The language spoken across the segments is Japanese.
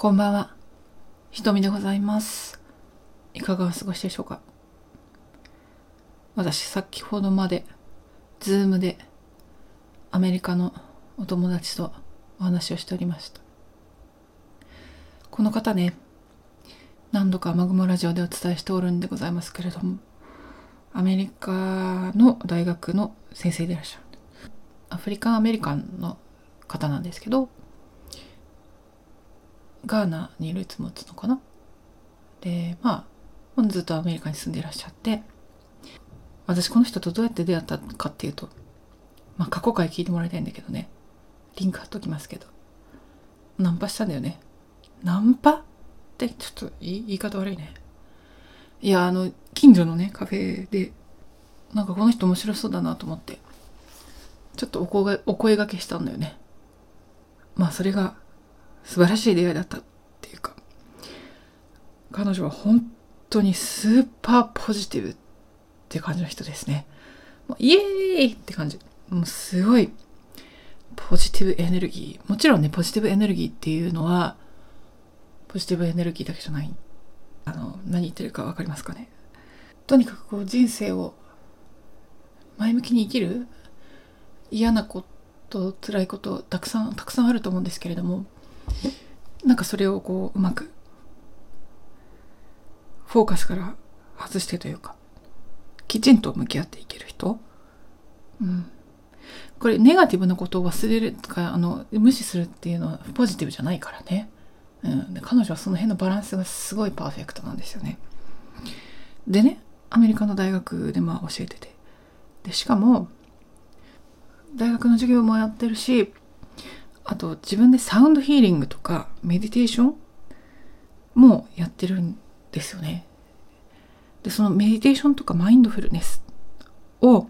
こんばんは。ひとみでございます。いかがお過ごしでしょうか？私、先ほどまで、ズームで、アメリカのお友達とお話をしておりました。この方ね、何度かマグモラジオでお伝えしておるんでございますけれども、アメリカの大学の先生でいらっしゃる。アフリカンアメリカンの方なんですけど、ガーナにルーツ持つのかな？でまあずっとアメリカに住んでいらっしゃって私この人とどうやって出会ったかっていうとまあ過去回聞いてもらいたいんだけどね。リンク貼っときますけど。ナンパしたんだよね。ナンパ？ってちょっと言い方悪いね。いやあの近所のねカフェでなんかこの人面白そうだなと思ってちょっとお声お声がけしたんだよね。まあそれが素晴らしい出会いだったっていうか彼女は本当にスーパーポジティブって感じの人ですね。もうイエーイって感じ。もうすごいポジティブエネルギー。もちろんねポジティブエネルギーっていうのはポジティブエネルギーだけじゃない。あの何言ってるか分かりますかね。とにかくこう人生を前向きに生きる嫌なこと辛いことたくさんたくさんあると思うんですけれどもなんかそれをこううまくフォーカスから外してというかきちんと向き合っていける人、うん、これネガティブなことを忘れるとかあの無視するっていうのはポジティブじゃないからね、うん、で彼女はその辺のバランスがすごいパーフェクトなんですよね。でねアメリカの大学でまあ教えてて。でしかも大学の授業もやってるしあと自分でサウンドヒーリングとかメディテーションもやってるんですよね。でそのメディテーションとかマインドフルネスを、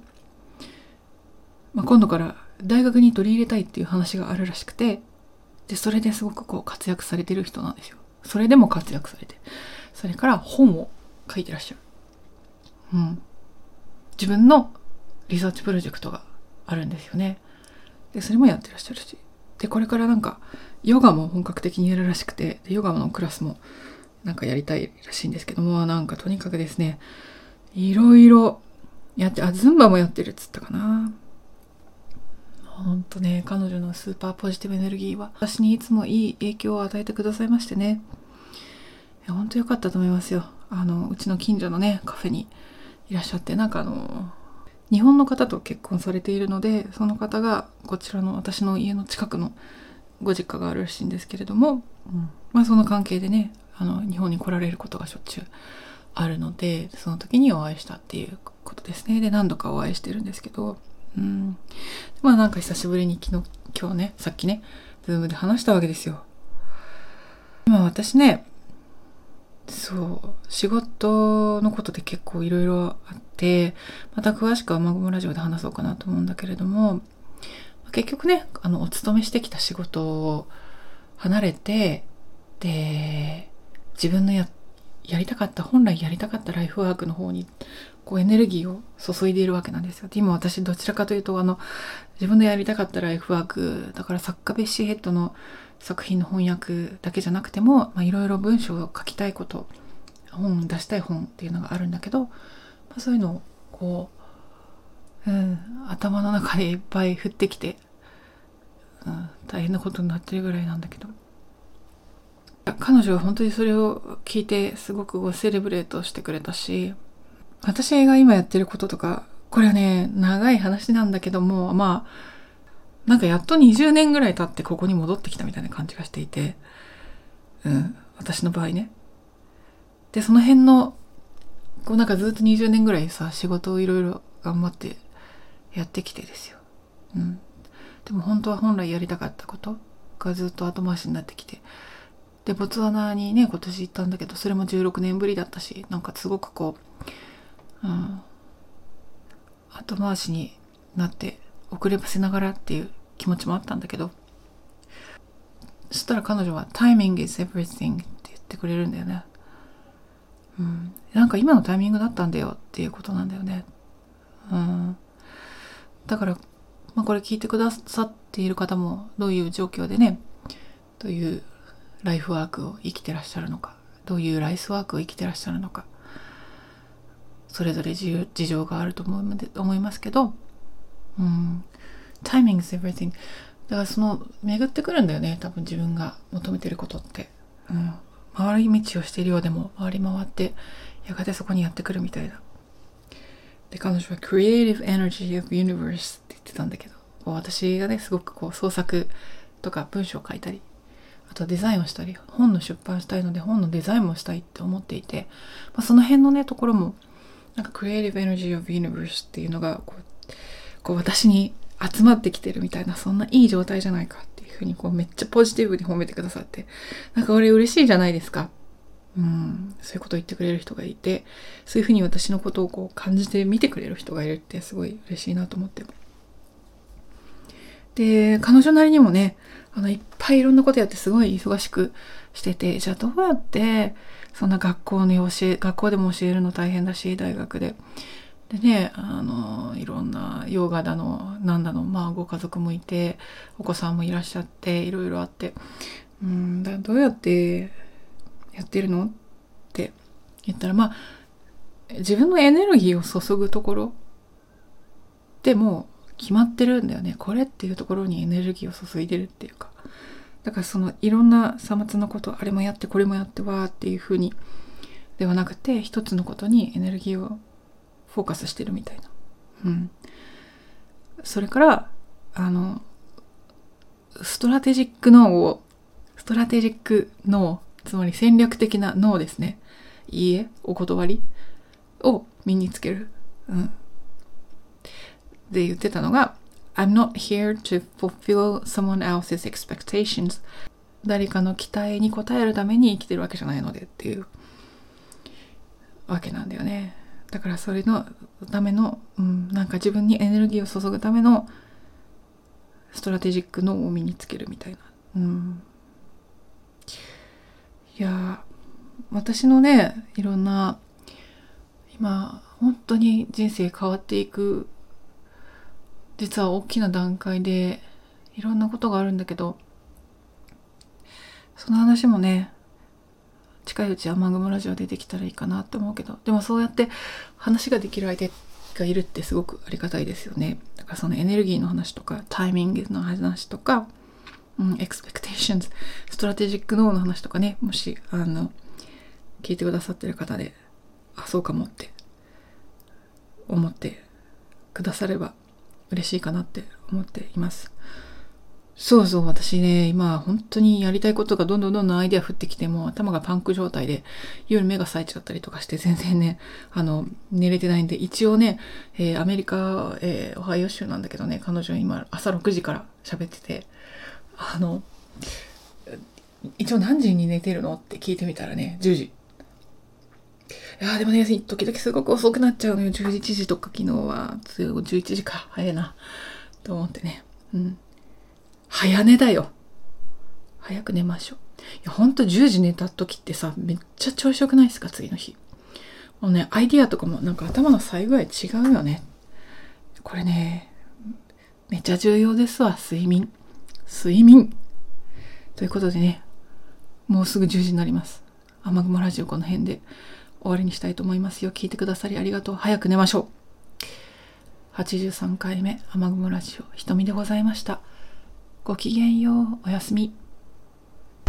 まあ、今度から大学に取り入れたいっていう話があるらしくてでそれですごくこう活躍されてる人なんですよ。それでも活躍されてそれから本を書いてらっしゃる。うん、自分のリサーチプロジェクトがあるんですよね。でそれもやってらっしゃるしでこれからなんかヨガも本格的にやるらしくてヨガのクラスもなんかやりたいらしいんですけどもなんかとにかくですねいろいろやってあズンバもやってるっつったかな。ほんとね彼女のスーパーポジティブエネルギーは私にいつもいい影響を与えてくださいましてね。ほんとよかったと思いますよ。あのうちの近所のねカフェにいらっしゃってなんかあの日本の方と結婚されているのでその方がこちらの私の家の近くのご実家があるらしいんですけれども、うん、まあその関係でねあの日本に来られることがしょっちゅうあるのでその時にお会いしたっていうことですね。で何度かお会いしてるんですけど、うん、まあなんか久しぶりに昨日今日ねさっきねズームで話したわけですよ。今私ねそう仕事のことで結構いろいろあってまた詳しくはマグモラジオで話そうかなと思うんだけれども結局ねあのお勤めしてきた仕事を離れてで自分のややりたかった本来やりたかったライフワークの方にこうエネルギーを注いでいるわけなんですよ。で今私どちらかというとあの自分のやりたかったライフワークだから作家ベッシーヘッドの作品の翻訳だけじゃなくてもいろいろ文章を書きたいこと本出したい本っていうのがあるんだけど、まあ、そういうのをこう、うん、頭の中でいっぱい降ってきて、うん、大変なことになってるぐらいなんだけど。彼女は本当にそれを聞いてすごくセレブレートしてくれたし私が今やってることとかこれはね長い話なんだけどもまあなんかやっと20年ぐらい経ってここに戻ってきたみたいな感じがしていて、うん、私の場合ね。で、その辺の、こうなんかずっと20年ぐらいさ、仕事をいろいろ頑張ってやってきてですよ。うん。でも本当は本来やりたかったことがずっと後回しになってきて。で、ボツワナにね、今年行ったんだけど、それも16年ぶりだったし、なんかすごくこう、うん、後回しになって遅ればせながらっていう気持ちもあったんだけどそしたら彼女は「timing is everything」って言ってくれるんだよね。うん、なんか今のタイミングだったんだよっていうことなんだよね。うん、だから、まあ、これ聞いてくださっている方もどういう状況でねどういうライフワークを生きてらっしゃるのかどういうライフワークを生きてらっしゃるのかそれぞれ事情があると思う思いますけど、うん、タイミング is everything. だからその巡ってくるんだよね多分自分が求めてることって、うん、回り道をしているようでも回り回ってやがてそこにやってくるみたいな。で彼女は Creative Energy of Universe って言ってたんだけど私がねすごくこう創作とか文章を書いたりあとデザインをしたり本の出版したいので本のデザインもしたいって思っていて、まあ、その辺のねところもなんか Creative Energy of Universe っていうのがこうこう私に集まってきてるみたいなそんないい状態じゃないかっていうふうにこうめっちゃポジティブに褒めてくださってなんか俺嬉しいじゃないですか。うん、そういうことを言ってくれる人がいてそういうふうに私のことをこう感じて見てくれる人がいるってすごい嬉しいなと思ってで彼女なりにもねあのいっぱいいろんなことやってすごい忙しくしててじゃあどうやってそんな学校に教え学校でも教えるの大変だし大学ででねあのいろんなヨガだのなんだのまあご家族もいてお子さんもいらっしゃっていろいろあって。うんだどうやってやってるの？って言ったらまあ自分のエネルギーを注ぐところ。でも決まってるんだよね。これっていうところにエネルギーを注いでるっていうか。だからそのいろんなさまつなことあれもやってこれもやってわーっていうふうにではなくて一つのことにエネルギーをフォーカスしてるみたいな。うん。それからあのストラテジック脳をストラテジック脳つまり戦略的な脳ですね。いいえ、お断りを身につける。うん。で言ってたのが、I'm not here to fulfill someone else's expectations. 誰かの期待に応えるために生きてるわけじゃないのでっていうわけなんだよね。だからそれのための、うん、なんか自分にエネルギーを注ぐためのストラテジック脳を身につけるみたいな。うん、いや私のねいろんな今本当に人生変わっていく実は大きな段階でいろんなことがあるんだけどその話もね近いうち雨雲ラジオ出てきたらいいかなって思うけどでもそうやって話ができる相手がいるってすごくありがたいですよねだからそのエネルギーの話とかタイミングの話とかうん、 expectations、strategic 脳の話とかね、もし、あの、聞いてくださってる方で、あ、そうかもって思ってくだされば嬉しいかなって思っています。そうそう、私ね、今、本当にやりたいことがどんどんどんどんアイデア降ってきても、頭がパンク状態で、夜目が冴えちゃったりとかして、全然ね、あの、寝れてないんで、一応ね、えー、アメリカ、えー、オハイオ州なんだけどね、彼女今、朝6時から喋ってて、あの、一応何時に寝てるのって聞いてみたらね、10時。いやでもね、時々すごく遅くなっちゃうのよ。11時とか昨日は、11時か。早いな。と思ってね。うん。早寝だよ。早く寝ましょう。いや、ほんと10時寝た時ってさ、めっちゃ調子よくないですか次の日。もうね、アイディアとかもなんか頭の最具合違うよね。これね、めっちゃ重要ですわ、睡眠。睡眠ということでね、もうすぐ10時になります。雨雲ラジオこの辺で終わりにしたいと思いますよ。聞いてくださりありがとう。早く寝ましょう。83回目雨雲ラジオ、瞳でございました。ごきげんよう。おやすみ。